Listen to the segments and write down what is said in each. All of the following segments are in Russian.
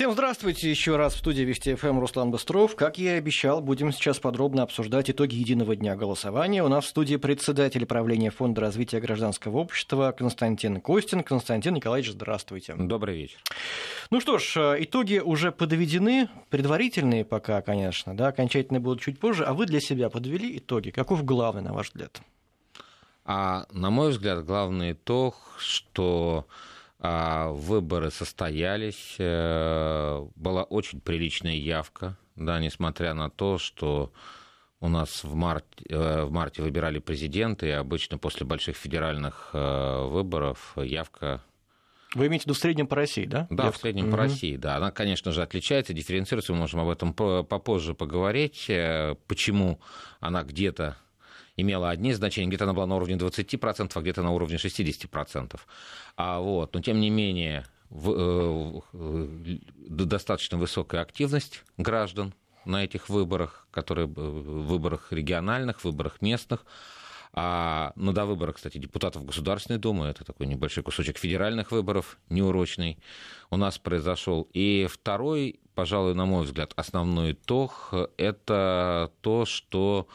Всем здравствуйте еще раз в студии Вести ФМ Руслан Быстров. Как я и обещал, будем сейчас подробно обсуждать итоги единого дня голосования. У нас в студии председатель правления Фонда развития гражданского общества Константин Костин. Константин Николаевич, здравствуйте. Добрый вечер. Ну что ж, итоги уже подведены, предварительные пока, конечно, да, окончательные будут чуть позже. А вы для себя подвели итоги? Каков главный, на ваш взгляд? А, на мой взгляд, главный итог, что выборы состоялись, э, была очень приличная явка, да, несмотря на то, что у нас в марте, э, в марте выбирали президента, и обычно после больших федеральных э, выборов явка вы имеете в виду в среднем по России, да? Да, Явка. в среднем угу. по России, да. Она, конечно же, отличается, дифференцируется, мы можем об этом попозже поговорить, почему она где-то имела одни значения, где-то она была на уровне 20%, а где-то на уровне 60%. А вот, но тем не менее, в, э, э, достаточно высокая активность граждан на этих выборах, которые выборах региональных, выборах местных. А ну, до выборов, кстати, депутатов Государственной Думы, это такой небольшой кусочек федеральных выборов, неурочный, у нас произошел. И второй, пожалуй, на мой взгляд, основной итог – это то, что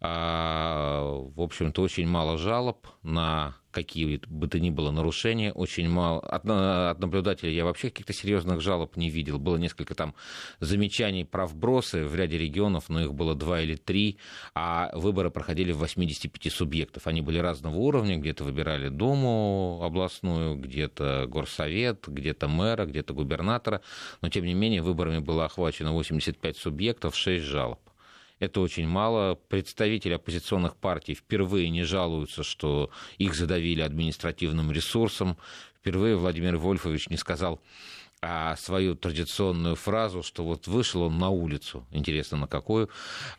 а, в общем-то, очень мало жалоб на какие бы то ни было нарушения, очень мало. От, от наблюдателей я вообще каких-то серьезных жалоб не видел. Было несколько там замечаний про вбросы в ряде регионов, но их было два или три, а выборы проходили в 85 субъектов. Они были разного уровня, где-то выбирали Думу областную, где-то горсовет, где-то мэра, где-то губернатора, но тем не менее выборами было охвачено 85 субъектов, 6 жалоб. Это очень мало. Представители оппозиционных партий впервые не жалуются, что их задавили административным ресурсом. Впервые Владимир Вольфович не сказал а свою традиционную фразу, что вот вышел он на улицу, интересно на какую,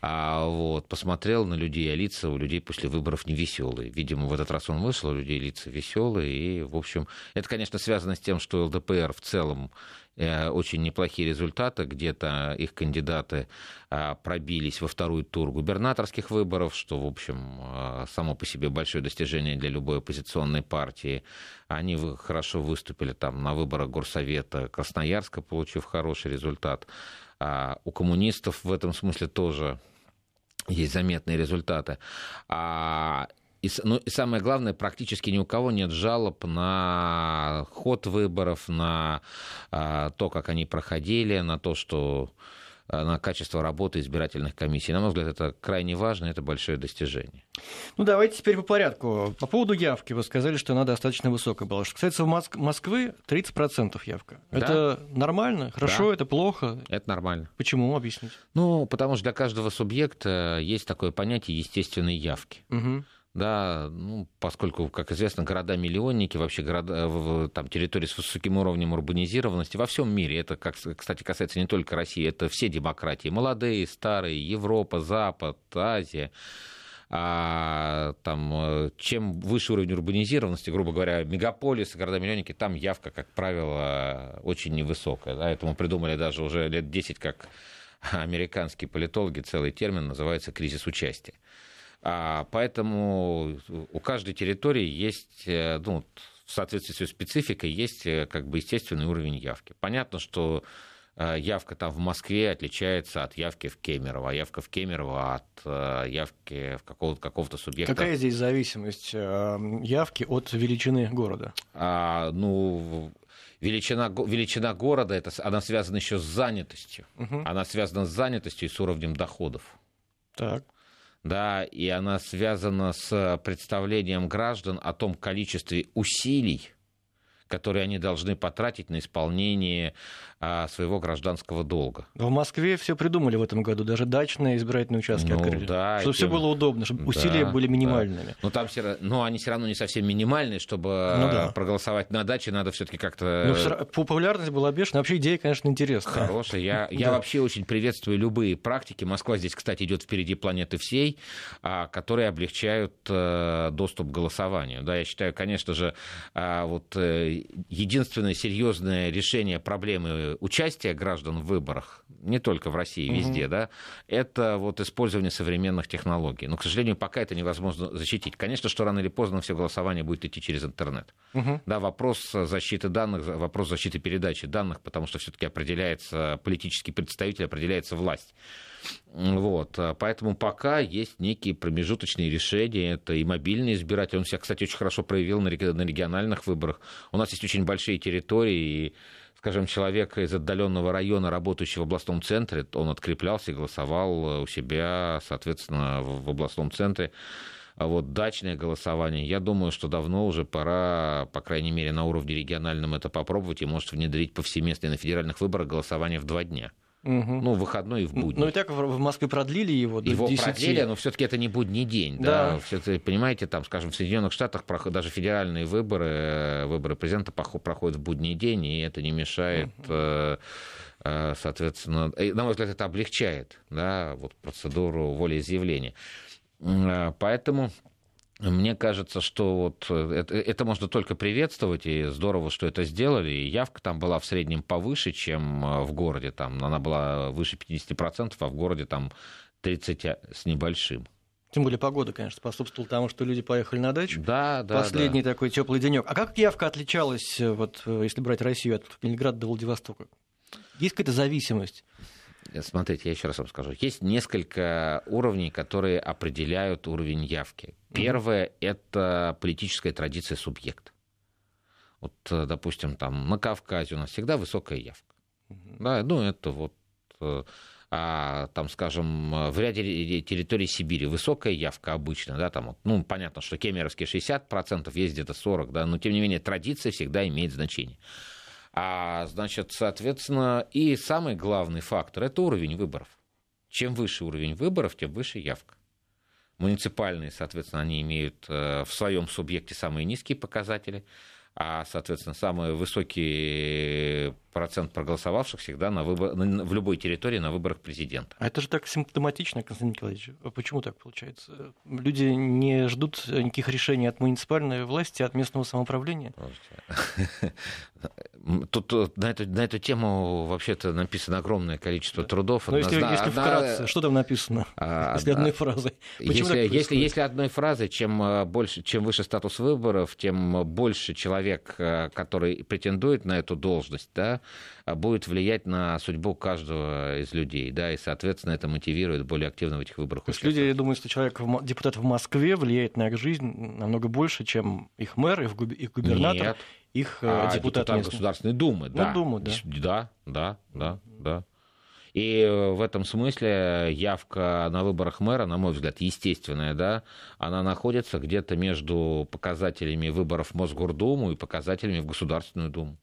а вот посмотрел на людей, а лица у людей после выборов не веселые. Видимо, в этот раз он вышел, у людей лица веселые, и, в общем, это, конечно, связано с тем, что ЛДПР в целом очень неплохие результаты. Где-то их кандидаты а, пробились во второй тур губернаторских выборов, что, в общем, а, само по себе большое достижение для любой оппозиционной партии. Они хорошо выступили там на выборах Горсовета Красноярска, получив хороший результат. А у коммунистов в этом смысле тоже есть заметные результаты. И, ну, и самое главное, практически ни у кого нет жалоб на ход выборов, на а, то, как они проходили, на то, что а, на качество работы избирательных комиссий. На мой взгляд, это крайне важно, это большое достижение. Ну, давайте теперь по порядку. По поводу явки вы сказали, что она достаточно высокая была. Что касается Моск- Москвы, 30% явка. Да. Это нормально? Хорошо? Да. Это плохо? Это нормально. Почему? Объясните. Ну, потому что для каждого субъекта есть такое понятие естественной явки. Угу да, ну, поскольку, как известно, города-миллионники, вообще города, там, территории с высоким уровнем урбанизированности во всем мире, это, как, кстати, касается не только России, это все демократии, молодые, старые, Европа, Запад, Азия, а, там, чем выше уровень урбанизированности, грубо говоря, мегаполисы, города-миллионники, там явка, как правило, очень невысокая. Да, этому придумали даже уже лет 10, как американские политологи, целый термин называется кризис участия. А, поэтому у каждой территории есть, э, ну, в соответствии с ее спецификой, есть э, как бы естественный уровень явки. Понятно, что э, явка там в Москве отличается от явки в Кемерово, а явка в Кемерово от явки в какого-то, какого-то субъекта. Какая здесь зависимость явки от величины города? А, ну, величина, величина города, это, она связана еще с занятостью. Угу. Она связана с занятостью и с уровнем доходов. Так да, и она связана с представлением граждан о том количестве усилий, которые они должны потратить на исполнение своего гражданского долга. В Москве все придумали в этом году, даже дачные избирательные участки ну, открыли. Да, чтобы все было удобно, чтобы да, усилия были минимальными. Да. Но там все, но они все равно не совсем минимальные, чтобы ну, да. проголосовать на даче, надо все-таки как-то. Ну, популярность была бешеная. Вообще идея, конечно, интересная. Хорошая. Я, я да. вообще очень приветствую любые практики. Москва здесь, кстати, идет впереди планеты всей, а, которые облегчают э, доступ к голосованию. Да, я считаю, конечно же, а, вот э, единственное серьезное решение проблемы участия граждан в выборах, не только в России, везде, угу. да, это вот использование современных технологий. Но, к сожалению, пока это невозможно защитить. Конечно, что рано или поздно все голосование будет идти через интернет. Угу. Да, вопрос защиты данных, вопрос защиты передачи данных, потому что все-таки определяется политический представитель, определяется власть. Вот. Поэтому пока есть некие промежуточные решения. Это и мобильный избиратель. Он себя, кстати, очень хорошо проявил на региональных выборах. У нас есть очень большие территории, и скажем, человек из отдаленного района, работающий в областном центре, он откреплялся и голосовал у себя, соответственно, в областном центре. А вот дачное голосование, я думаю, что давно уже пора, по крайней мере, на уровне региональном это попробовать и может внедрить повсеместно на федеральных выборах голосование в два дня. Угу. Ну, выходной и в будни. Ну, и так в Москве продлили его до Его 10. продлили, но все таки это не будний день. Да. Да? Все-таки, понимаете, там, скажем, в Соединенных Штатах даже федеральные выборы, э, выборы президента проходят в будний день, и это не мешает... Угу соответственно, на мой взгляд, это облегчает да, вот процедуру волеизъявления. Поэтому мне кажется, что вот э, это, это можно только приветствовать, и здорово, что это сделали. И явка там была в среднем повыше, чем э, в городе. Там она была выше 50%, а в городе там 30 с небольшим. Тем более погода, конечно, способствовала тому, что люди поехали на дачу. Да, да. Последний да. такой теплый денек. А как явка отличалась, э, вот, если брать Россию от Ленинграда до Владивостока? Есть какая-то зависимость? Смотрите, я еще раз вам скажу. Есть несколько уровней, которые определяют уровень явки. Первое mm-hmm. это политическая традиция субъекта. Вот, э, допустим, там на Кавказе у нас всегда высокая явка. Mm-hmm. Да, ну это вот э, а, там, скажем, в ряде территорий Сибири высокая явка обычно, да, там, ну, понятно, что кемеровские 60%, есть где-то 40%, да, но, тем не менее, традиция всегда имеет значение. А, значит, соответственно, и самый главный фактор – это уровень выборов. Чем выше уровень выборов, тем выше явка. Муниципальные, соответственно, они имеют э, в своем субъекте самые низкие показатели, а, соответственно, самый высокий процент проголосовавших всегда на выбор... в любой территории на выборах президента. А это же так симптоматично, Константин Николаевич. А почему так получается? Люди не ждут никаких решений от муниципальной власти, от местного самоуправления? Тут на эту, на эту тему вообще-то написано огромное количество трудов. Но если, если вкратце, что там написано? А, если одной фразой? Если, если, если одной фразой, чем, э, больше, чем выше статус выборов, тем больше человек, э, который претендует на эту должность, да, а будет влиять на судьбу каждого из людей, да, и, соответственно, это мотивирует более активно в этих выборах. То есть люди я думаю, что человек, депутат в Москве влияет на их жизнь намного больше, чем их мэр, их губернатор, Нет. их э, а, депутат, депутат Государственной Думы, да. Ну, Думы, да. Да, да, да, да. И в этом смысле явка на выборах мэра, на мой взгляд, естественная, да, она находится где-то между показателями выборов в Мосгордуму и показателями в Государственную Думу.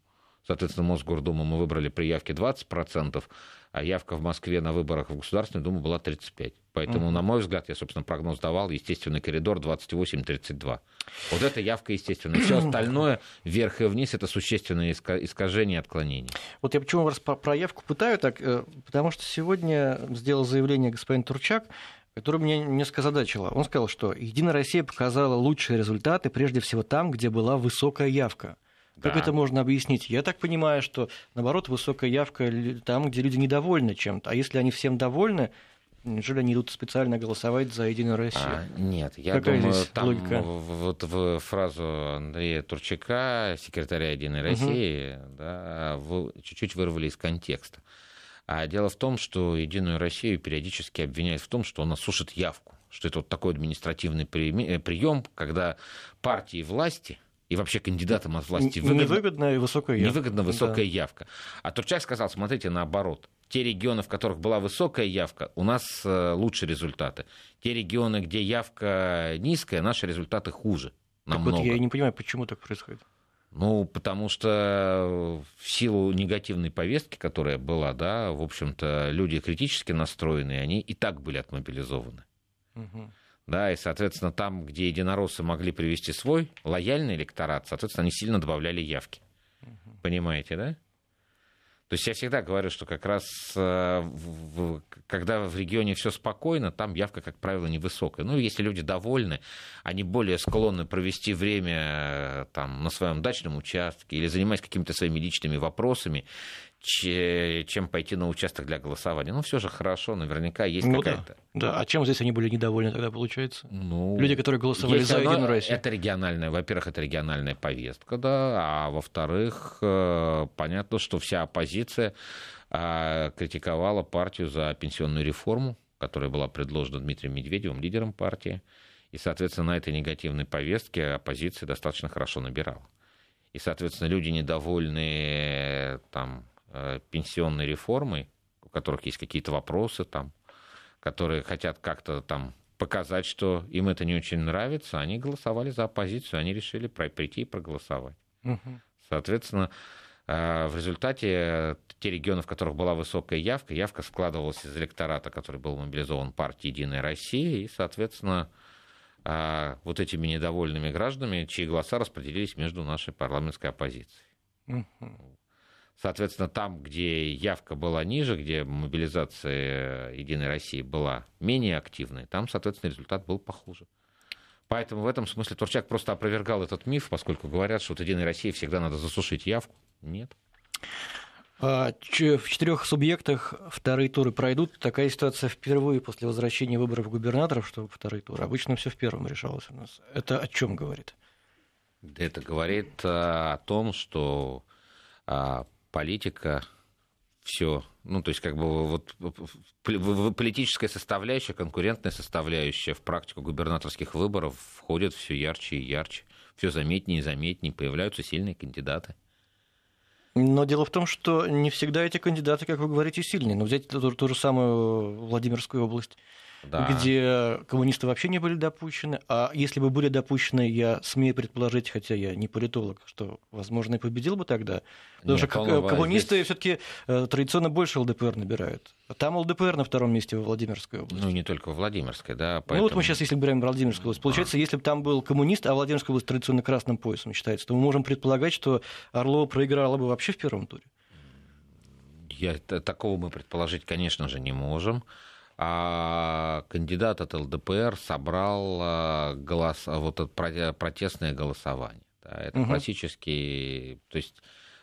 Соответственно, Мосгордуму мы выбрали при явке 20%, а явка в Москве на выборах в Государственную Думу была 35%. Поэтому, mm-hmm. на мой взгляд, я, собственно, прогноз давал, естественный коридор 28-32. Вот это явка естественная. Все остальное, вверх и вниз, это существенное искажение и отклонение. Вот я почему вас про явку пытаю так, э, потому что сегодня сделал заявление господин Турчак, которое меня несколько озадачило. Он сказал, что «Единая Россия показала лучшие результаты прежде всего там, где была высокая явка». Как да. это можно объяснить? Я так понимаю, что, наоборот, высокая явка там, где люди недовольны чем-то. А если они всем довольны, Неужели они идут специально голосовать за Единую Россию? А, нет, я Какая думаю, там логика? вот в фразу Андрея Турчака, секретаря Единой России, угу. да, вы чуть-чуть вырвали из контекста. А дело в том, что Единую Россию периодически обвиняют в том, что она сушит явку, что это вот такой административный прием, когда партии власти – и вообще кандидатам от власти выгодна, невыгодная высокая явка. Невыгодна высокая да. явка. А Турчак сказал, смотрите, наоборот. Те регионы, в которых была высокая явка, у нас э, лучше результаты. Те регионы, где явка низкая, наши результаты хуже. Намного. Так вот я не понимаю, почему так происходит. Ну, потому что в силу негативной повестки, которая была, да, в общем-то, люди критически настроенные, они и так были отмобилизованы. Угу да, и, соответственно, там, где единороссы могли привести свой лояльный электорат, соответственно, они сильно добавляли явки. Угу. Понимаете, да? То есть я всегда говорю, что как раз э, когда в регионе все спокойно, там явка, как правило, невысокая. Ну, если люди довольны, они более склонны провести время э, там, на своем дачном участке или занимаясь какими-то своими личными вопросами, чем пойти на участок для голосования. Ну, все же хорошо, наверняка есть ну, какая-то. Да. да, а чем здесь они были недовольны тогда, получается? Ну, Люди, которые голосовали за Единую Россию. Это региональная, во-первых, это региональная повестка, да, а во-вторых, э, понятно, что вся оппозиция а, критиковала партию за пенсионную реформу, которая была предложена Дмитрием Медведевым, лидером партии. И, соответственно, на этой негативной повестке оппозиция достаточно хорошо набирала. И, соответственно, люди недовольные там, Э, пенсионной реформой, у которых есть какие-то вопросы там, которые хотят как-то там показать, что им это не очень нравится, они голосовали за оппозицию, они решили прийти и проголосовать. Угу. Соответственно, э, в результате те регионы, в которых была высокая явка, явка складывалась из электората, который был мобилизован партией «Единая Россия», и, соответственно, э, вот этими недовольными гражданами, чьи голоса распределились между нашей парламентской оппозицией. Угу. Соответственно, там, где явка была ниже, где мобилизация Единой России была менее активной, там, соответственно, результат был похуже. Поэтому в этом смысле Турчак просто опровергал этот миф, поскольку говорят, что вот Единой России всегда надо засушить явку. Нет. А, в четырех субъектах вторые туры пройдут. Такая ситуация впервые после возвращения выборов губернаторов, что вторые туры. Обычно все в первом решалось у нас. Это о чем говорит? Это говорит а, о том, что а, политика, все. Ну, то есть, как бы вот политическая составляющая, конкурентная составляющая в практику губернаторских выборов входит все ярче и ярче. Все заметнее и заметнее, появляются сильные кандидаты. Но дело в том, что не всегда эти кандидаты, как вы говорите, сильные. Но взять ту, ту же самую Владимирскую область да. где коммунисты вообще не были допущены. А если бы были допущены, я смею предположить, хотя я не политолог, что, возможно, и победил бы тогда. Потому Нет, что он, коммунисты здесь... все-таки э, традиционно больше ЛДПР набирают. Там ЛДПР на втором месте во Владимирской области. Ну, не только во Владимирской, да. Поэтому... Ну, вот мы сейчас, если берем Владимирскую область, получается, а. если бы там был коммунист, а Владимирская область традиционно красным поясом считается, то мы можем предполагать, что Орлова проиграла бы вообще в первом туре. Я, такого мы предположить, конечно же, не можем а кандидат от ЛДПР собрал а, голос, а, вот это протестное голосование. Да, это угу. классический, то есть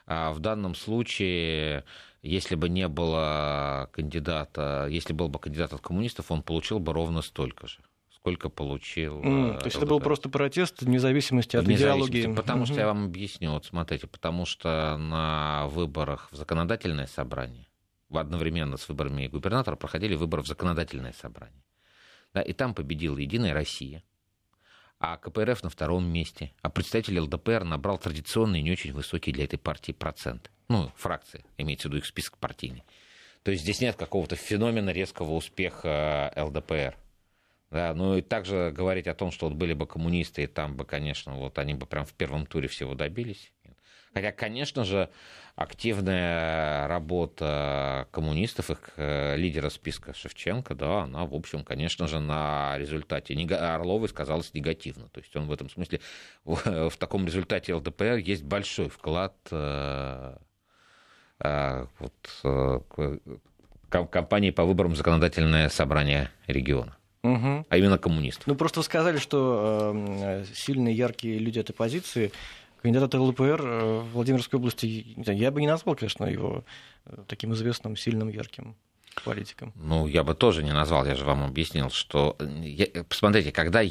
а, в данном случае, если бы не было кандидата, если был бы кандидат от коммунистов, он получил бы ровно столько же сколько получил. Mm, то есть это был просто протест вне зависимости от вне идеологии. Зависимости, потому mm-hmm. что я вам объясню, вот смотрите, потому что на выборах в законодательное собрание одновременно с выборами губернатора проходили выборы в законодательное собрание. Да, и там победила «Единая Россия», а КПРФ на втором месте, а представитель ЛДПР набрал традиционные не очень высокие для этой партии проценты. Ну, фракции, имеется в виду их список партийный. То есть здесь нет какого-то феномена резкого успеха ЛДПР. Да, ну и также говорить о том, что вот были бы коммунисты, и там бы, конечно, вот они бы прям в первом туре всего добились. Хотя, конечно же, активная работа коммунистов, их э, лидера списка Шевченко, да, она, в общем, конечно же, на результате Орловой сказалась негативно. То есть он в этом смысле, в, в таком результате ЛДПР есть большой вклад э, э, вот, компании по выборам законодательное собрание региона. Угу. А именно коммунистов. Ну, просто вы сказали, что э, сильные, яркие люди этой позиции кандидат ЛДПР э, в Владимирской области, я бы не назвал, конечно, его э, таким известным, сильным, ярким политиком. Ну, я бы тоже не назвал, я же вам объяснил, что... Э, посмотрите, когда,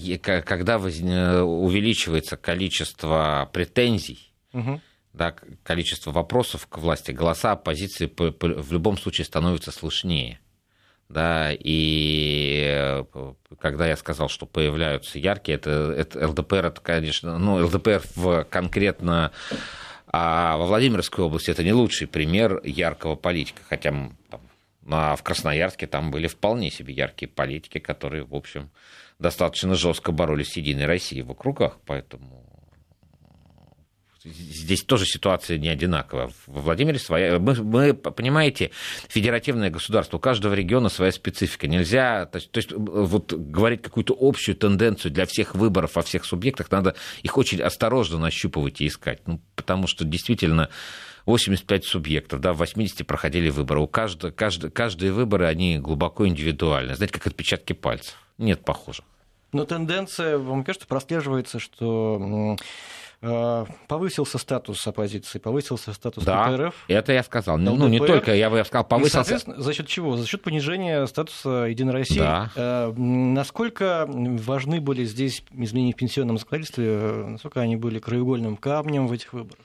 когда увеличивается количество претензий, угу. да, количество вопросов к власти, голоса оппозиции в любом случае становятся слышнее да, и э, когда я сказал, что появляются яркие, это, это ЛДПР, это, конечно, ну, ЛДПР в конкретно а во Владимирской области это не лучший пример яркого политика, хотя там, а в Красноярске там были вполне себе яркие политики, которые, в общем, достаточно жестко боролись с Единой Россией в округах, поэтому здесь тоже ситуация не одинаковая. В Владимире своя... Мы, мы, понимаете, федеративное государство, у каждого региона своя специфика. Нельзя, то есть, то есть вот говорить какую-то общую тенденцию для всех выборов во всех субъектах, надо их очень осторожно нащупывать и искать. Ну, потому что действительно 85 субъектов, да, в 80 проходили выборы. У каждого, каждый, каждые выборы, они глубоко индивидуальны. Знаете, как отпечатки пальцев. Нет похоже. Но тенденция, вам кажется, прослеживается, что повысился статус оппозиции, повысился статус да, КПРФ. это я сказал. ЛДПР, ну, не только, я бы сказал, повысился... И, соответственно, за счет чего? За счет понижения статуса Единой России. Да. Э, насколько важны были здесь изменения в пенсионном законодательстве, насколько они были краеугольным камнем в этих выборах?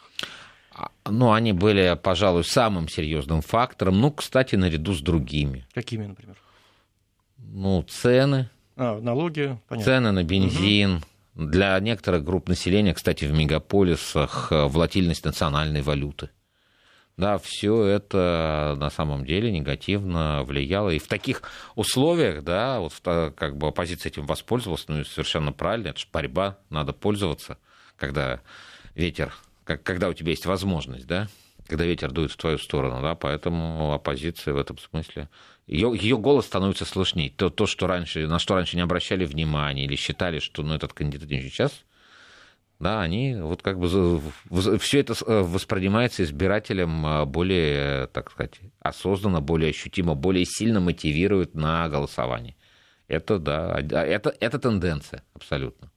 А, ну, они были, пожалуй, самым серьезным фактором. Ну, кстати, наряду с другими. Какими, например? Ну, цены. А, налоги, понятно. Цены на бензин. Угу. Для некоторых групп населения, кстати, в мегаполисах э, волатильность национальной валюты. Да, все это на самом деле негативно влияло. И в таких условиях, да, вот как бы оппозиция этим воспользовалась, ну совершенно правильно, это же борьба, надо пользоваться, когда ветер как, когда у тебя есть возможность, да, когда ветер дует в твою сторону, да, поэтому оппозиция в этом смысле, ее, ее голос становится слышней. То, то, что раньше, на что раньше не обращали внимания или считали, что ну, этот кандидат не сейчас, да, они вот как бы все это э, воспринимается избирателем э, более, так сказать, осознанно, более ощутимо, более сильно мотивирует на голосование. Это, да, это, это тенденция абсолютно.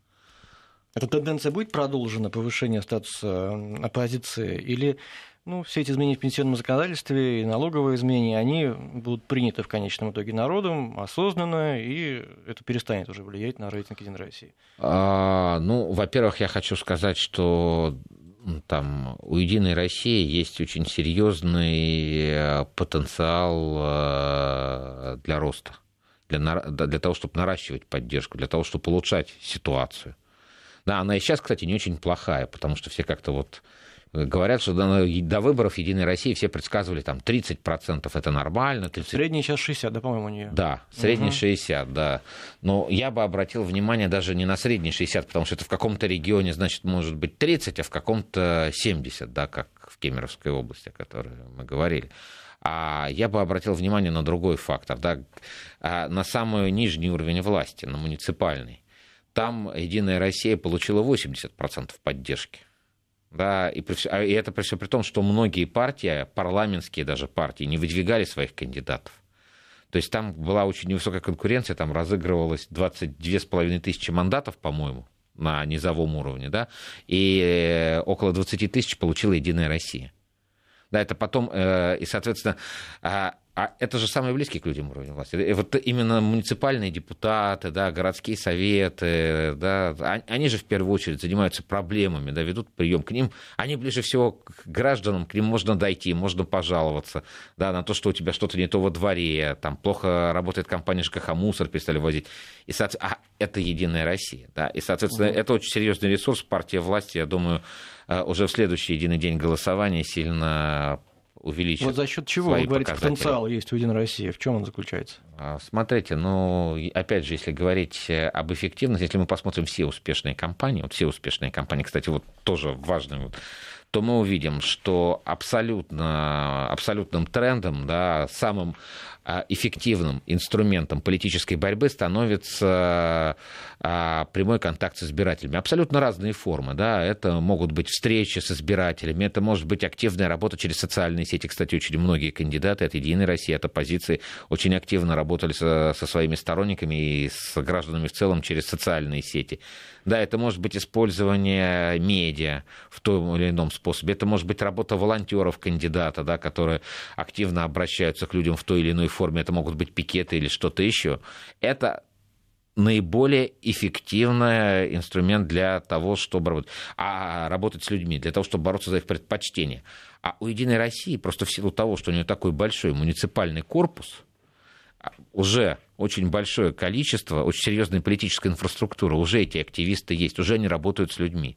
Эта тенденция будет продолжена, повышение статуса оппозиции, или ну, все эти изменения в пенсионном законодательстве и налоговые изменения, они будут приняты в конечном итоге народом осознанно, и это перестанет уже влиять на рейтинг Единой России? А, ну, во-первых, я хочу сказать, что там у Единой России есть очень серьезный э, потенциал э, для роста, для, для того, чтобы наращивать поддержку, для того, чтобы улучшать ситуацию. Да, она и сейчас, кстати, не очень плохая, потому что все как-то вот говорят, что до, до выборов Единой России все предсказывали там 30% это нормально. 30... Средний сейчас 60, да, по-моему, у нее. Да, средний угу. 60, да. Но я бы обратил внимание даже не на средний 60, потому что это в каком-то регионе, значит, может быть 30, а в каком-то 70, да, как в Кемеровской области, о которой мы говорили. А я бы обратил внимание на другой фактор, да, а на самый нижний уровень власти, на муниципальный там Единая Россия получила 80% поддержки. Да, и, при, а, и это при всем при том, что многие партии, парламентские даже партии, не выдвигали своих кандидатов. То есть там была очень невысокая конкуренция, там разыгрывалось 22,5 тысячи мандатов, по-моему, на низовом уровне, да, и э, около 20 тысяч получила Единая Россия. Да, это потом, э, и, соответственно, а, это же самые близкие к людям уровень власти. И вот именно муниципальные депутаты, да, городские советы, да, они же в первую очередь занимаются проблемами, да, ведут прием к ним. Они ближе всего к гражданам, к ним можно дойти, можно пожаловаться да, на то, что у тебя что-то не то во дворе, там плохо работает компания ЖКХ, мусор перестали возить. И, а это Единая Россия. Да, и, соответственно, угу. это очень серьезный ресурс. Партия власти, я думаю, э, уже в следующий единый день голосования сильно увеличит. Вот за счет чего вы говорите, потенциал есть у Единой России? В чем он заключается? А, смотрите, ну, опять же, если говорить э, об эффективности, если мы посмотрим все успешные компании, вот все успешные компании, кстати, вот тоже важный вот то мы увидим, что абсолютно, абсолютным трендом, да, самым эффективным инструментом политической борьбы становится а, прямой контакт с избирателями. Абсолютно разные формы. Да? Это могут быть встречи с избирателями, это может быть активная работа через социальные сети. Кстати, очень многие кандидаты от «Единой России», от оппозиции очень активно работали со, со своими сторонниками и с гражданами в целом через социальные сети. Да, это может быть использование медиа в том или ином способе. Это может быть работа волонтеров кандидата, да, которые активно обращаются к людям в той или иной форме. Это могут быть пикеты или что-то еще. Это наиболее эффективный инструмент для того, чтобы работать, а работать с людьми, для того, чтобы бороться за их предпочтения. А у «Единой России» просто в силу того, что у нее такой большой муниципальный корпус, уже очень большое количество, очень серьезная политическая инфраструктура, уже эти активисты есть, уже они работают с людьми.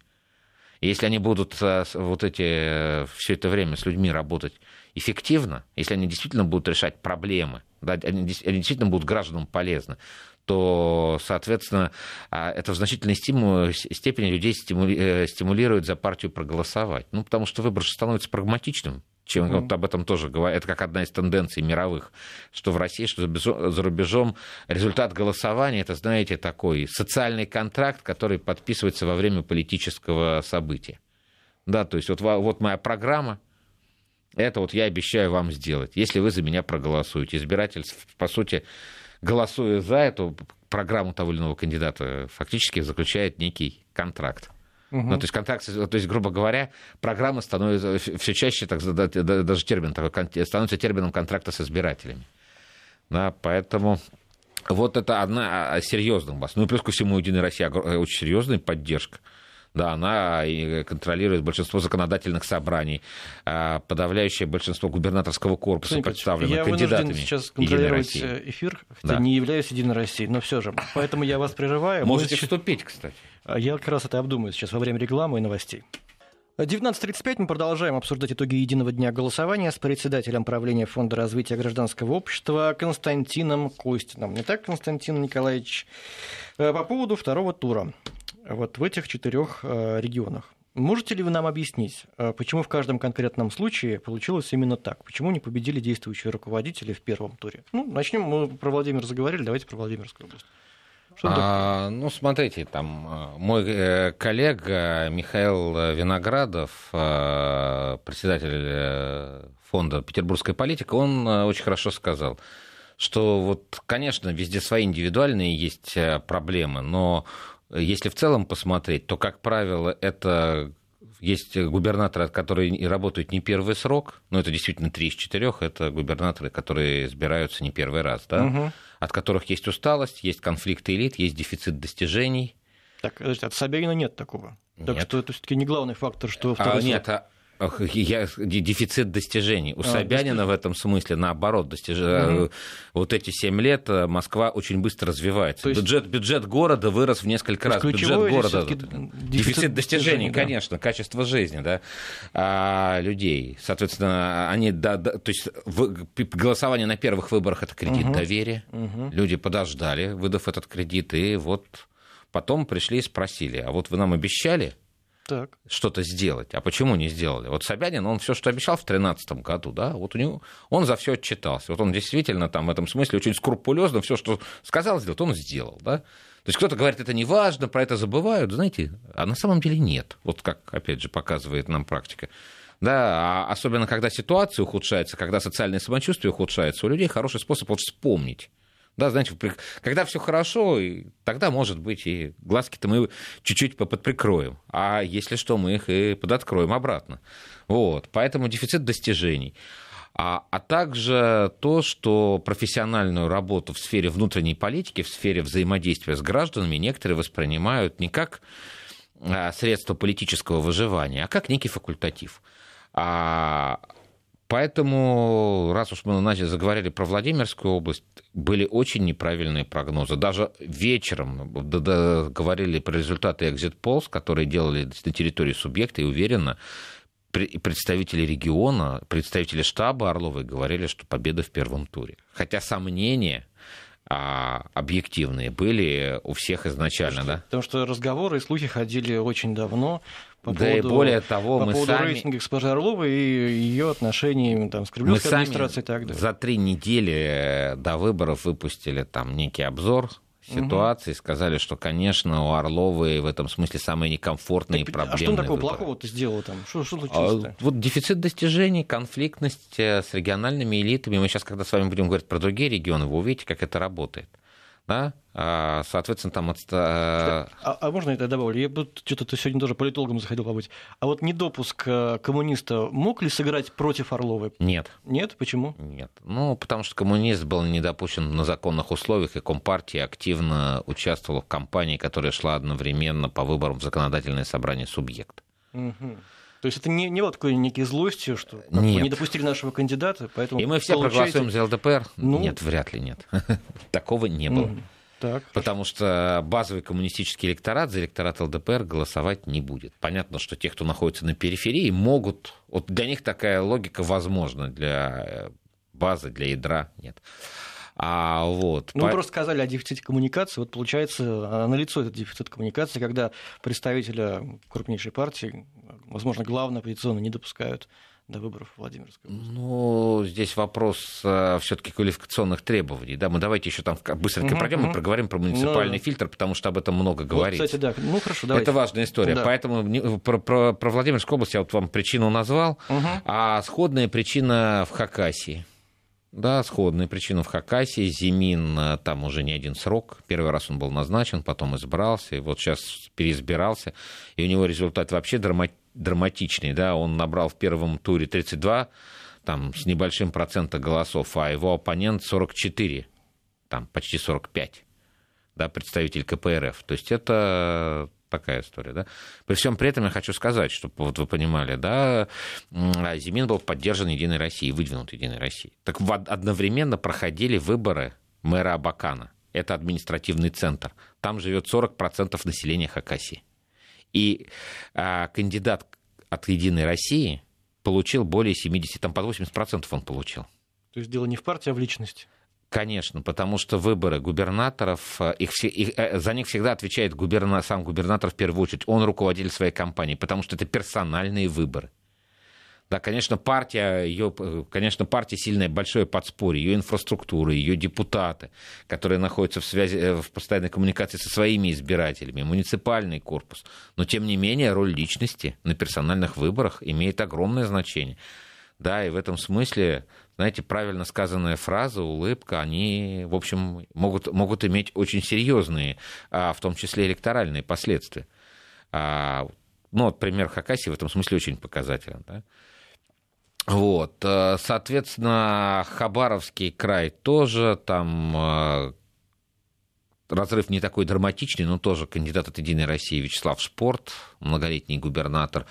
И если они будут э, вот эти, э, все это время с людьми работать эффективно, если они действительно будут решать проблемы, да, они, они действительно будут гражданам полезны, то, соответственно, а, это в значительной степени людей э, стимулирует за партию проголосовать. Ну, потому что выбор становится прагматичным чем mm-hmm. вот об этом тоже говорят. Это как одна из тенденций мировых, что в России, что за рубежом результат голосования, это, знаете, такой социальный контракт, который подписывается во время политического события. Да, то есть вот, вот моя программа, Это вот я обещаю вам сделать, если вы за меня проголосуете. Избиратель, по сути, голосуя за эту программу того или иного кандидата, фактически заключает некий контракт. Угу. Ну, то есть контракт, то есть, грубо говоря, программа становится все чаще, так, даже термин такой, становится термином контракта с избирателями. Да, поэтому вот это одна серьезная бас. Ну и плюс ко всему Единая Россия очень серьезная поддержка. Да, она контролирует большинство законодательных собраний, а подавляющее большинство губернаторского корпуса представлено я кандидатами. Я сейчас контролировать эфир, хотя да. не являюсь Единой Россией, но все же. Поэтому я вас прерываю. Можете вступить, кстати. А я как раз это обдумаю сейчас во время рекламы и новостей. 19.35 мы продолжаем обсуждать итоги единого дня голосования с председателем правления Фонда развития гражданского общества Константином Костином. Так, Константин Николаевич? Э, по поводу второго тура вот в этих четырех э, регионах. Можете ли вы нам объяснить, э, почему в каждом конкретном случае получилось именно так? Почему не победили действующие руководители в первом туре? Ну, начнем, мы про Владимир заговорили, давайте про Владимирскую область. А, ну, смотрите, там э, мой коллега Михаил Виноградов, председатель фонда «Петербургская политика», он очень хорошо сказал, что вот, конечно, везде свои индивидуальные есть проблемы, но если в целом посмотреть, то, как правило, это есть губернаторы, которые работают не первый срок, но это действительно три из четырех, это губернаторы, которые избираются не первый раз, да, угу. от которых есть усталость, есть конфликты элит, есть дефицит достижений. Так, от Собянина нет такого. Нет. Так что это все-таки не главный фактор, что второй а, срок. Нет, а я, дефицит достижений. У а, Собянина в этом смысле наоборот. Достиж... Угу. Вот эти семь лет э, Москва очень быстро развивается. есть... бюджет, бюджет города вырос в несколько раз. Бюджет города. Дефицит, дефицит достижений, да. конечно, качество жизни да, а, людей. Соответственно, они, да, да, то есть в, голосование на первых выборах это кредит угу. доверия. Угу. Люди подождали, выдав этот кредит, и вот потом пришли и спросили, а вот вы нам обещали, так. что-то сделать. А почему не сделали? Вот Собянин, он все, что обещал в 2013 году, да, вот у него, он за все отчитался. Вот он действительно там в этом смысле очень скрупулезно все, что сказал сделать, он сделал, да. То есть кто-то говорит, это не важно, про это забывают, знаете, а на самом деле нет. Вот как, опять же, показывает нам практика. Да, а особенно когда ситуация ухудшается, когда социальное самочувствие ухудшается, у людей хороший способ вот вспомнить да, знаете, когда все хорошо, тогда, может быть, и глазки-то мы чуть-чуть подприкроем. А если что, мы их и подоткроем обратно. Вот. Поэтому дефицит достижений. А, а также то, что профессиональную работу в сфере внутренней политики, в сфере взаимодействия с гражданами некоторые воспринимают не как а, средство политического выживания, а как некий факультатив. А Поэтому, раз уж мы начали заговорили про Владимирскую область, были очень неправильные прогнозы. Даже вечером говорили про результаты экзит полз, которые делали на территории субъекта, и уверенно представители региона, представители штаба Орловой говорили, что победа в первом туре. Хотя сомнения а, объективные были у всех изначально, потому да? Потому что разговоры и слухи ходили очень давно по да поводу, и более того, по мы поводу сами... рейтинга госпожи Орловой и ее отношений там, с кремлевской мы администрацией и так далее. за три недели до выборов выпустили там некий обзор ситуации, угу. сказали, что, конечно, у Орловой в этом смысле самые некомфортные так, проблемы. А что он такого плохого ты сделал там? Что, что случилось а, Вот дефицит достижений, конфликтность э, с региональными элитами. Мы сейчас, когда с вами будем говорить про другие регионы, вы увидите, как это работает да, а, соответственно, там... Отста... А, а можно это добавлю? Я что-то сегодня тоже политологом заходил побыть. А вот недопуск э, коммуниста мог ли сыграть против Орловой? Нет. Нет? Почему? Нет. Ну, потому что коммунист был недопущен на законных условиях, и Компартия активно участвовала в кампании, которая шла одновременно по выборам в законодательное собрание субъекта. Угу. То есть это не, не было такой некой злости, что нет. не допустили нашего кандидата, поэтому... И мы все получаете... проголосуем за ЛДПР? Ну... Нет, вряд ли нет. Такого не было. Так, Потому хорошо. что базовый коммунистический электорат за электорат ЛДПР голосовать не будет. Понятно, что те, кто находится на периферии, могут... Вот для них такая логика возможна, для базы, для ядра нет. А, вот, ну, по... мы просто сказали о дефиците коммуникации. Вот получается, налицо этот дефицит коммуникации, когда представителя крупнейшей партии, возможно, главной оппозиционной, не допускают до выборов Владимирской области? Ну, здесь вопрос э, все-таки квалификационных требований. Да, мы давайте еще там быстренько угу, пройдем и проговорим про муниципальный ну, фильтр, потому что об этом много говорится. Вот, кстати, да. Ну, хорошо, давайте. Это важная история. Да. Поэтому про, про, про Владимирскую область я вот вам причину назвал, угу. а сходная причина в Хакасии. Да, сходная причина в Хакасии. Зимин э, там уже не один срок. Первый раз он был назначен, потом избрался, и вот сейчас переизбирался. И у него результат вообще драматичный, да, он набрал в первом туре 32, там, с небольшим процентом голосов, а его оппонент 44, там, почти 45, да, представитель КПРФ. То есть это такая история, да. При всем при этом я хочу сказать, чтобы вот вы понимали, да, Зимин был поддержан Единой Россией, выдвинут Единой Россией. Так одновременно проходили выборы мэра Абакана. Это административный центр. Там живет 40% населения Хакасии. И а, кандидат от «Единой России» получил более 70, там под 80% он получил. То есть дело не в партии, а в личности? Конечно, потому что выборы губернаторов, э, их, их, э, за них всегда отвечает губерна, сам губернатор в первую очередь. Он руководитель своей компании, потому что это персональные выборы. Да, конечно, партия, ее, конечно, партия сильная, большое подспорье, ее инфраструктура, ее депутаты, которые находятся в связи, э, в постоянной коммуникации со своими избирателями, муниципальный корпус. Но, тем не менее, роль личности на персональных выборах имеет огромное значение. Да, и в этом смысле, знаете, правильно сказанная фраза, улыбка, они, в общем, могут, могут иметь очень серьезные, а, в том числе электоральные последствия. А, ну, вот пример Хакасии в этом смысле очень показателен. Да? Вот, э, соответственно, Хабаровский край тоже, там э, разрыв не такой драматичный, но тоже кандидат от «Единой России» Вячеслав Шпорт, многолетний губернатор,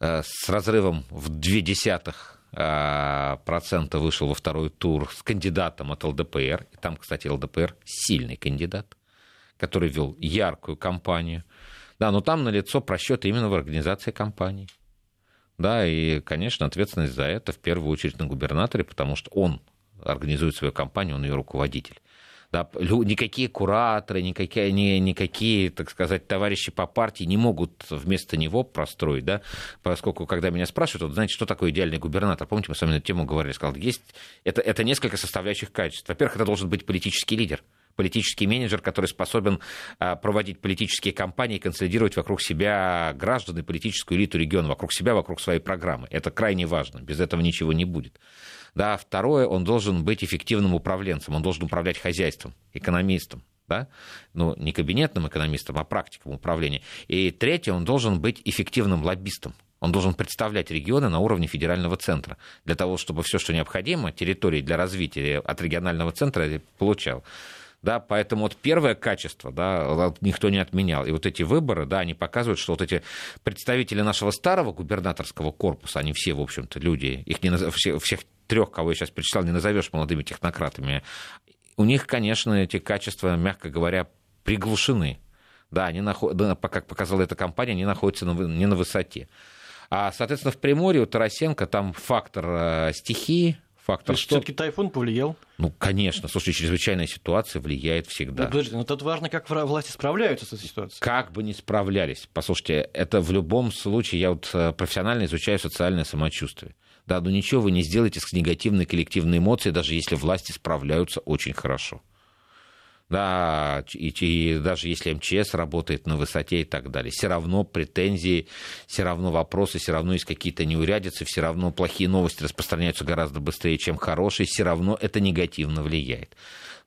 э, с разрывом в две десятых процента вышел во второй тур с кандидатом от ЛДПР. И там, кстати, ЛДПР сильный кандидат, который вел яркую кампанию. Да, но там налицо просчеты именно в организации кампании. Да, и, конечно, ответственность за это в первую очередь на губернаторе, потому что он организует свою кампанию, он ее руководитель. Да, никакие кураторы, никакие, ни, никакие, так сказать, товарищи по партии не могут вместо него простроить, да, поскольку, когда меня спрашивают, вот, знаете, что такое идеальный губернатор, помните, мы с вами на эту тему говорили, сказал, есть, это, это несколько составляющих качеств. Во-первых, это должен быть политический лидер, политический менеджер, который способен а, проводить политические кампании, консолидировать вокруг себя граждан и политическую элиту региона, вокруг себя, вокруг своей программы. Это крайне важно. Без этого ничего не будет. Да, второе, он должен быть эффективным управленцем, он должен управлять хозяйством, экономистом, да? ну, не кабинетным экономистом, а практиком управления. И третье, он должен быть эффективным лоббистом. Он должен представлять регионы на уровне федерального центра, для того, чтобы все, что необходимо, территории для развития от регионального центра получал да, поэтому вот первое качество, да, никто не отменял, и вот эти выборы, да, они показывают, что вот эти представители нашего старого губернаторского корпуса, они все, в общем-то, люди, их не наз... всех, всех трех, кого я сейчас перечислял, не назовешь молодыми технократами, у них, конечно, эти качества, мягко говоря, приглушены, да, они наход... как показала эта компания, они находятся на... не на высоте. А, соответственно, в Приморье у Тарасенко там фактор э, стихии, фактор. То что... все-таки тайфун повлиял? Ну, конечно. Слушай, чрезвычайная ситуация влияет всегда. Ну, подожди, но тут важно, как власти справляются с этой ситуацией. Как бы ни справлялись. Послушайте, это в любом случае, я вот э, профессионально изучаю социальное самочувствие. Да, но ничего вы не сделаете с негативной коллективной эмоцией, даже если власти справляются очень хорошо да, и, и даже если МЧС работает на высоте и так далее, все равно претензии, все равно вопросы, все равно есть какие-то неурядицы, все равно плохие новости распространяются гораздо быстрее, чем хорошие, все равно это негативно влияет.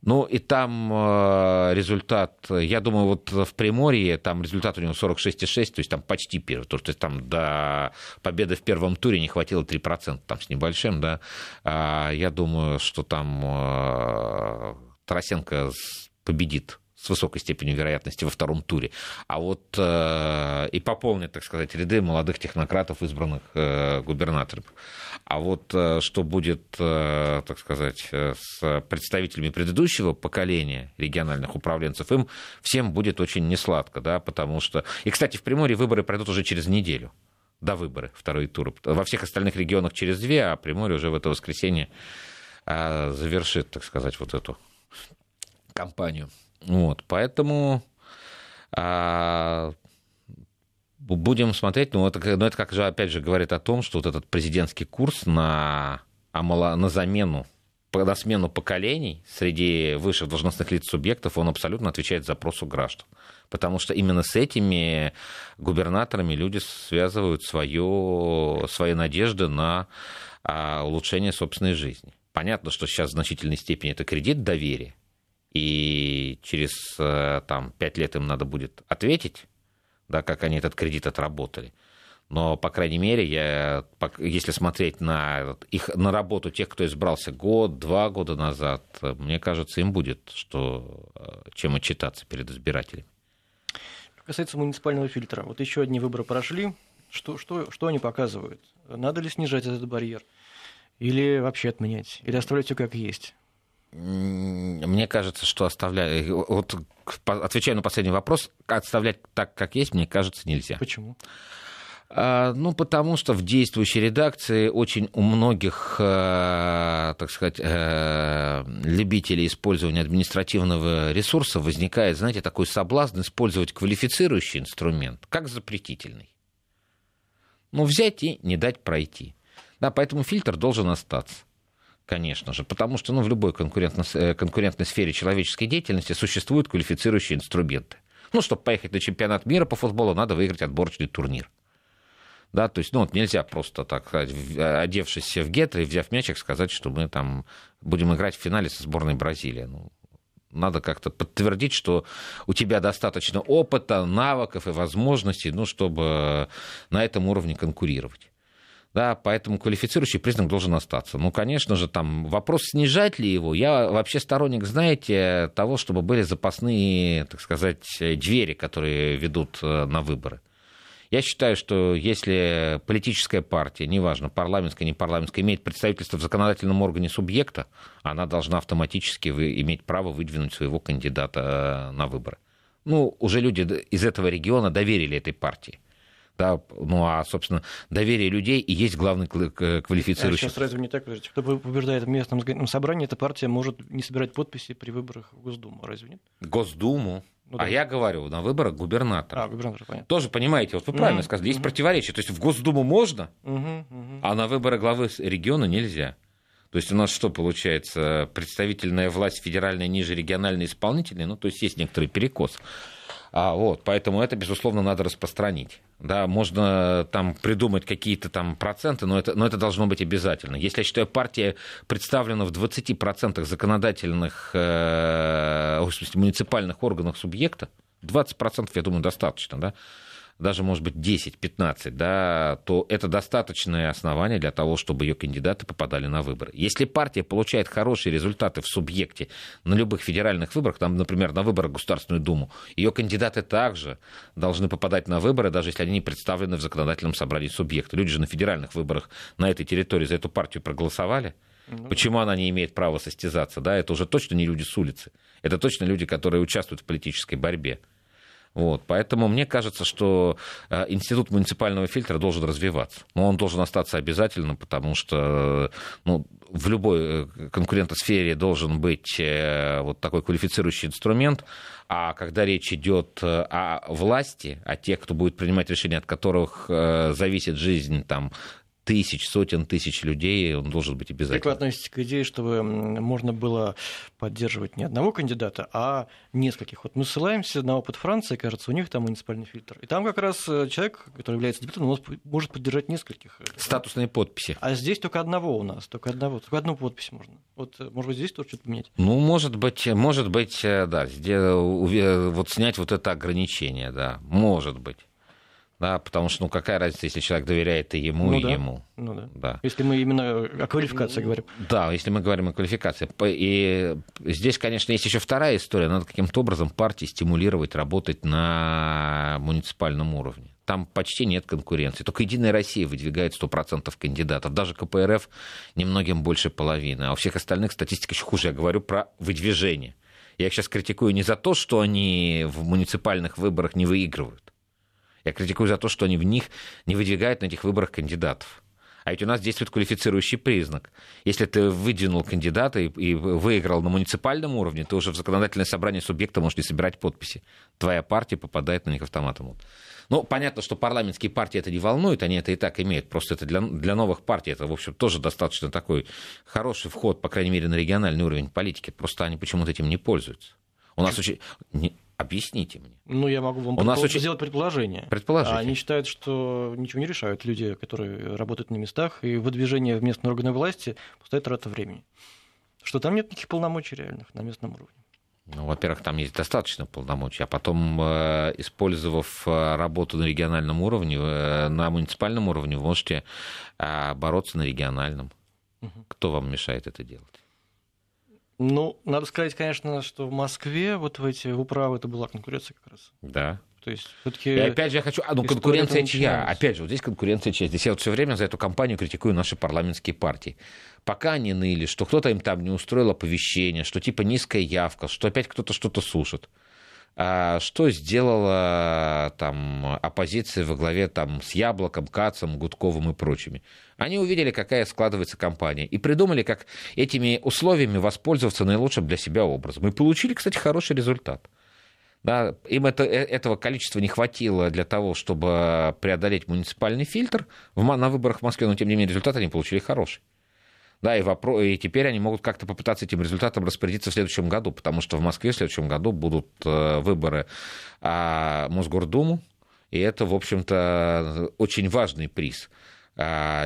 Ну, и там э, результат, я думаю, вот в Приморье там результат у него 46,6, то есть там почти первый тур, то есть там до победы в первом туре не хватило 3%, там с небольшим, да. А, я думаю, что там э, Тарасенко победит с высокой степенью вероятности во втором туре, а вот э, и пополнит, так сказать, ряды молодых технократов, избранных э, губернаторов. А вот э, что будет, э, так сказать, э, с представителями предыдущего поколения региональных управленцев, им всем будет очень несладко, да, потому что... И, кстати, в Приморье выборы пройдут уже через неделю до выборы, второй тур. Во всех остальных регионах через две, а Приморье уже в это воскресенье э, завершит, так сказать, вот эту компанию. Вот, поэтому а, Будем смотреть, но это, но это как же, опять же, говорит о том, что вот этот президентский курс на, на замену на смену поколений среди высших должностных лиц субъектов, он абсолютно отвечает запросу граждан. Потому что именно с этими губернаторами люди связывают свое, свои надежды на а, улучшение собственной жизни. Понятно, что сейчас в значительной степени это кредит доверия, и через э, там, 5 лет им надо будет ответить, да, как они этот кредит отработали. Но, по крайней мере, я, если смотреть на, их, на работу тех, кто избрался год, два года назад, мне кажется, им будет что, э, чем отчитаться перед избирателями. Что касается муниципального фильтра, вот еще одни выборы прошли. Что, что, что они показывают? Надо ли снижать этот барьер? Или вообще отменять? Или оставлять все как есть? Мне кажется, что оставлять... Вот, отвечая на последний вопрос, оставлять так, как есть, мне кажется, нельзя. Почему? А, ну, потому что в действующей редакции очень у многих, э, так сказать, э, любителей использования административного ресурса возникает, знаете, такой соблазн использовать квалифицирующий инструмент, как запретительный. Ну, взять и не дать пройти. Да, поэтому фильтр должен остаться конечно же, потому что ну, в любой конкурентной, э, конкурентной сфере человеческой деятельности существуют квалифицирующие инструменты. Ну, чтобы поехать на чемпионат мира по футболу, надо выиграть отборочный турнир. Да, то есть, ну, вот нельзя просто так, одевшись в гетры, взяв мячик, сказать, что мы там будем играть в финале со сборной Бразилии. Ну, надо как-то подтвердить, что у тебя достаточно опыта, навыков и возможностей, ну, чтобы на этом уровне конкурировать. Да, поэтому квалифицирующий признак должен остаться. Ну, конечно же, там вопрос, снижать ли его. Я вообще сторонник, знаете, того, чтобы были запасные, так сказать, двери, которые ведут э, на выборы. Я считаю, что если политическая партия, неважно, парламентская, не парламентская, имеет представительство в законодательном органе субъекта, она должна автоматически иметь право выдвинуть своего кандидата э, на выборы. Ну, уже люди из этого региона доверили этой партии. Да, ну а, собственно, доверие людей и есть главный квалифицирующий. А сейчас разве не так? Кто побеждает в местном собрании, эта партия может не собирать подписи при выборах в Госдуму, разве нет? Госдуму? Ну, да. А я говорю, на выборах губернатора. А, губернатор, понятно. Тоже понимаете, вот вы правильно mm-hmm. сказали, есть mm-hmm. противоречие. То есть в Госдуму можно, mm-hmm. Mm-hmm. а на выборы главы региона нельзя. То есть у нас что получается? Представительная власть федеральная ниже региональной исполнительной, ну, то есть есть некоторый перекос. А, вот, поэтому это, безусловно, надо распространить. Да, можно там придумать какие-то там проценты, но это, но это должно быть обязательно. Если, я считаю, партия представлена в 20% законодательных, э, в смысле, муниципальных органах субъекта, 20%, я думаю, достаточно, да, даже, может быть, 10-15, да, то это достаточное основание для того, чтобы ее кандидаты попадали на выборы. Если партия получает хорошие результаты в субъекте на любых федеральных выборах, там, например, на выборах в Государственную Думу, ее кандидаты также должны попадать на выборы, даже если они не представлены в законодательном собрании субъекта. Люди же на федеральных выборах на этой территории за эту партию проголосовали. Ну, Почему она не имеет права состязаться? Да, это уже точно не люди с улицы. Это точно люди, которые участвуют в политической борьбе. Вот, поэтому мне кажется, что э, институт муниципального фильтра должен развиваться. Но он должен остаться обязательно, потому что ну, в любой э, конкурентосфере должен быть э, вот такой квалифицирующий инструмент. А когда речь идет о власти, о тех, кто будет принимать решения, от которых зависит жизнь там, тысяч, сотен тысяч людей, он должен быть обязательно. Как вы относитесь к идее, чтобы можно было поддерживать не одного кандидата, а нескольких? Вот мы ссылаемся на опыт Франции, кажется, у них там муниципальный фильтр. И там как раз э, человек, который является депутатом, может поддержать нескольких. Э, Статусные подписи. А здесь только одного у нас, только одного, только одну подпись можно. Вот, э, может быть, здесь тоже что-то поменять? Ну, может быть, может быть, да, вот снять вот это ограничение, да, может быть да, потому что, ну, какая разница, если человек доверяет и ему, ну, и да. ему. Ну, да. да. Если мы именно о квалификации говорим. Да, если мы говорим о квалификации. И здесь, конечно, есть еще вторая история. Надо каким-то образом партии стимулировать работать на муниципальном уровне. Там почти нет конкуренции. Только «Единая Россия» выдвигает 100% кандидатов. Даже КПРФ немногим больше половины. А у всех остальных статистика еще хуже. Я говорю про выдвижение. Я их сейчас критикую не за то, что они в муниципальных выборах не выигрывают, я критикую за то, что они в них не выдвигают на этих выборах кандидатов. А ведь у нас действует квалифицирующий признак. Если ты выдвинул кандидата и, и выиграл на муниципальном уровне, ты уже в законодательное собрание субъекта можешь не собирать подписи. Твоя партия попадает на них автоматом. Ну, понятно, что парламентские партии это не волнует, они это и так имеют. Просто это для, для новых партий это, в общем, тоже достаточно такой хороший вход, по крайней мере, на региональный уровень политики. Просто они почему-то этим не пользуются. У нас очень... Объясните мне. Ну, я могу вам У нас очень... сделать предположение. Предположите. Они считают, что ничего не решают люди, которые работают на местах, и выдвижение в местные органы власти пустая трата времени. Что там нет никаких полномочий реальных на местном уровне. Ну, во-первых, там есть достаточно полномочий, а потом, э, использовав э, работу на региональном уровне, э, на муниципальном уровне, вы можете бороться на региональном. Угу. Кто вам мешает это делать? Ну, надо сказать, конечно, что в Москве вот в эти управы это была конкуренция как раз. Да. То есть все-таки. И опять же я хочу. А, ну, конкуренция чья? Опять же, вот здесь конкуренция чья? Здесь я вот все время за эту компанию критикую наши парламентские партии. Пока они ныли, что кто-то им там не устроил оповещение, что типа низкая явка, что опять кто-то что-то сушит. А что сделала там оппозиция во главе там, с Яблоком, Кацом, Гудковым и прочими? Они увидели, какая складывается компания, и придумали, как этими условиями воспользоваться наилучшим для себя образом. И получили, кстати, хороший результат. Да, им это, э, этого количества не хватило для того, чтобы преодолеть муниципальный фильтр на выборах в Москве, но тем не менее результат они получили хороший. Да, и, вопро... и теперь они могут как-то попытаться этим результатом распорядиться в следующем году, потому что в Москве в следующем году будут э, выборы а, Мосгордуму, и это, в общем-то, очень важный приз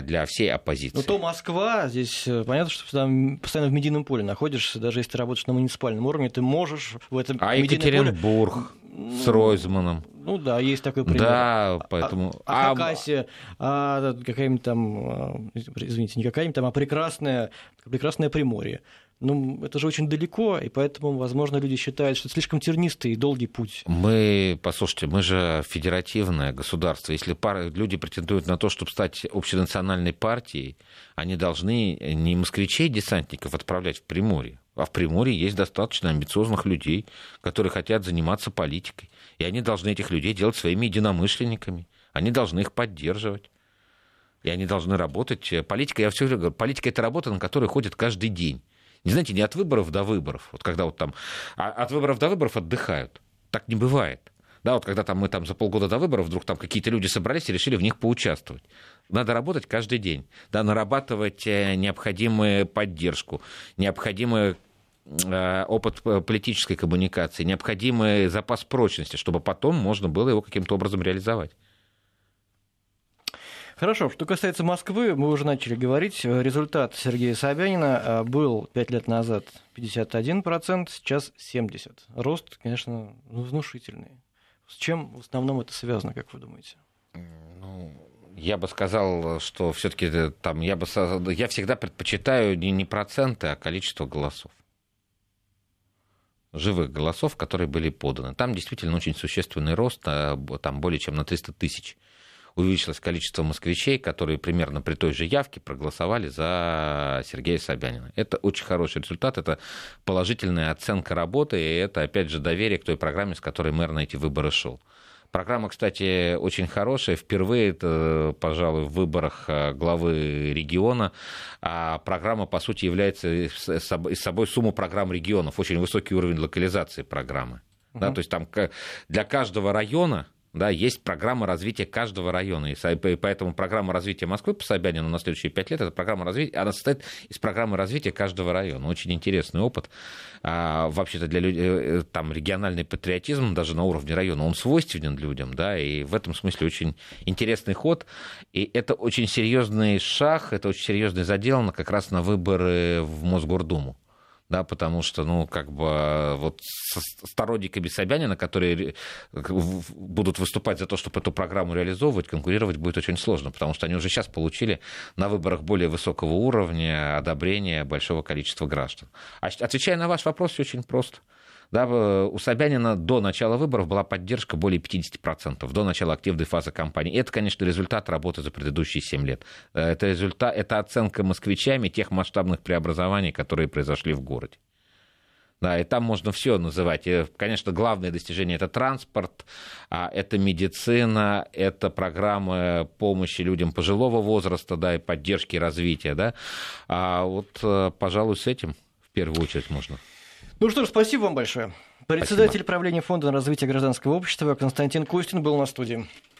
для всей оппозиции. Ну, то Москва, здесь э, понятно, что ты там постоянно в медийном поле находишься, даже если ты работаешь на муниципальном уровне, ты можешь в этом А Екатеринбург поле... с Ройзманом? Ну да, есть такой пример. Да, поэтому... А, а, а Хакасия, а, какая-нибудь там, а, извините, не какая-нибудь там, а прекрасная, прекрасное Приморье. Ну, это же очень далеко, и поэтому, возможно, люди считают, что это слишком тернистый и долгий путь. Мы, послушайте, мы же федеративное государство. Если пар... люди претендуют на то, чтобы стать общенациональной партией, они должны не москвичей-десантников отправлять в Приморье, а в Приморье есть достаточно амбициозных людей, которые хотят заниматься политикой. И они должны этих людей делать своими единомышленниками. Они должны их поддерживать. И они должны работать. Политика, я все говорю, политика – это работа, на которую ходят каждый день. Не знаете, не от выборов до выборов. Вот когда вот там... А от выборов до выборов отдыхают. Так не бывает. Да, вот когда там мы там за полгода до выборов вдруг там какие-то люди собрались и решили в них поучаствовать. Надо работать каждый день, да, нарабатывать э, необходимую поддержку, необходимую э, опыт политической коммуникации, необходимый запас прочности, чтобы потом можно было его каким-то образом реализовать. Хорошо, что касается Москвы, мы уже начали говорить. Результат Сергея Собянина э, был 5 лет назад 51%, сейчас 70%. Рост, конечно, внушительный. С чем в основном это связано, как вы думаете? Ну, я бы сказал, что все-таки э, там я бы я всегда предпочитаю не, не проценты, а количество голосов живых голосов, которые были поданы. Там действительно очень существенный рост, э, там более чем на 300 тысяч увеличилось количество москвичей, которые примерно при той же явке проголосовали за Сергея Собянина. Это очень хороший результат, это положительная оценка работы, и это, опять же, доверие к той программе, с которой мэр на эти выборы шел. Программа, кстати, очень хорошая. Впервые это, пожалуй, в выборах э, главы региона. А программа, по сути, является из собой сумму программ регионов. Очень высокий уровень локализации программы. Uh-huh. Да, то есть там для каждого района да, есть программа развития каждого района. И поэтому программа развития Москвы по Собянину на следующие пять лет, это программа развития, она состоит из программы развития каждого района. Очень интересный опыт. А, вообще-то для людей, э, там региональный патриотизм даже на уровне района, он свойственен людям, да, и в этом смысле очень интересный ход. И это очень серьезный шаг, это очень серьезный задел как раз на выборы в Мосгордуму да, потому что, ну, как бы вот с сторонниками Собянина, которые будут выступать за то, чтобы эту программу реализовывать, конкурировать будет очень сложно, потому что они уже сейчас получили на выборах более высокого уровня одобрения большого количества граждан. А отвечая на ваш вопрос, очень просто – да, у Собянина до начала выборов была поддержка более 50%, до начала активной фазы кампании. Это, конечно, результат работы за предыдущие 7 лет. Э, это, результат, это оценка москвичами тех масштабных преобразований, которые произошли в городе. Да, и там можно все называть. И, конечно, главное достижение это транспорт, а это медицина, это программы помощи людям пожилого возраста, да, и поддержки развития, да. А вот, э, пожалуй, с этим в первую очередь можно. Ну что ж, спасибо вам большое. Председатель Спасибо. правления Фонда на развитие гражданского общества Константин Костин был на студии.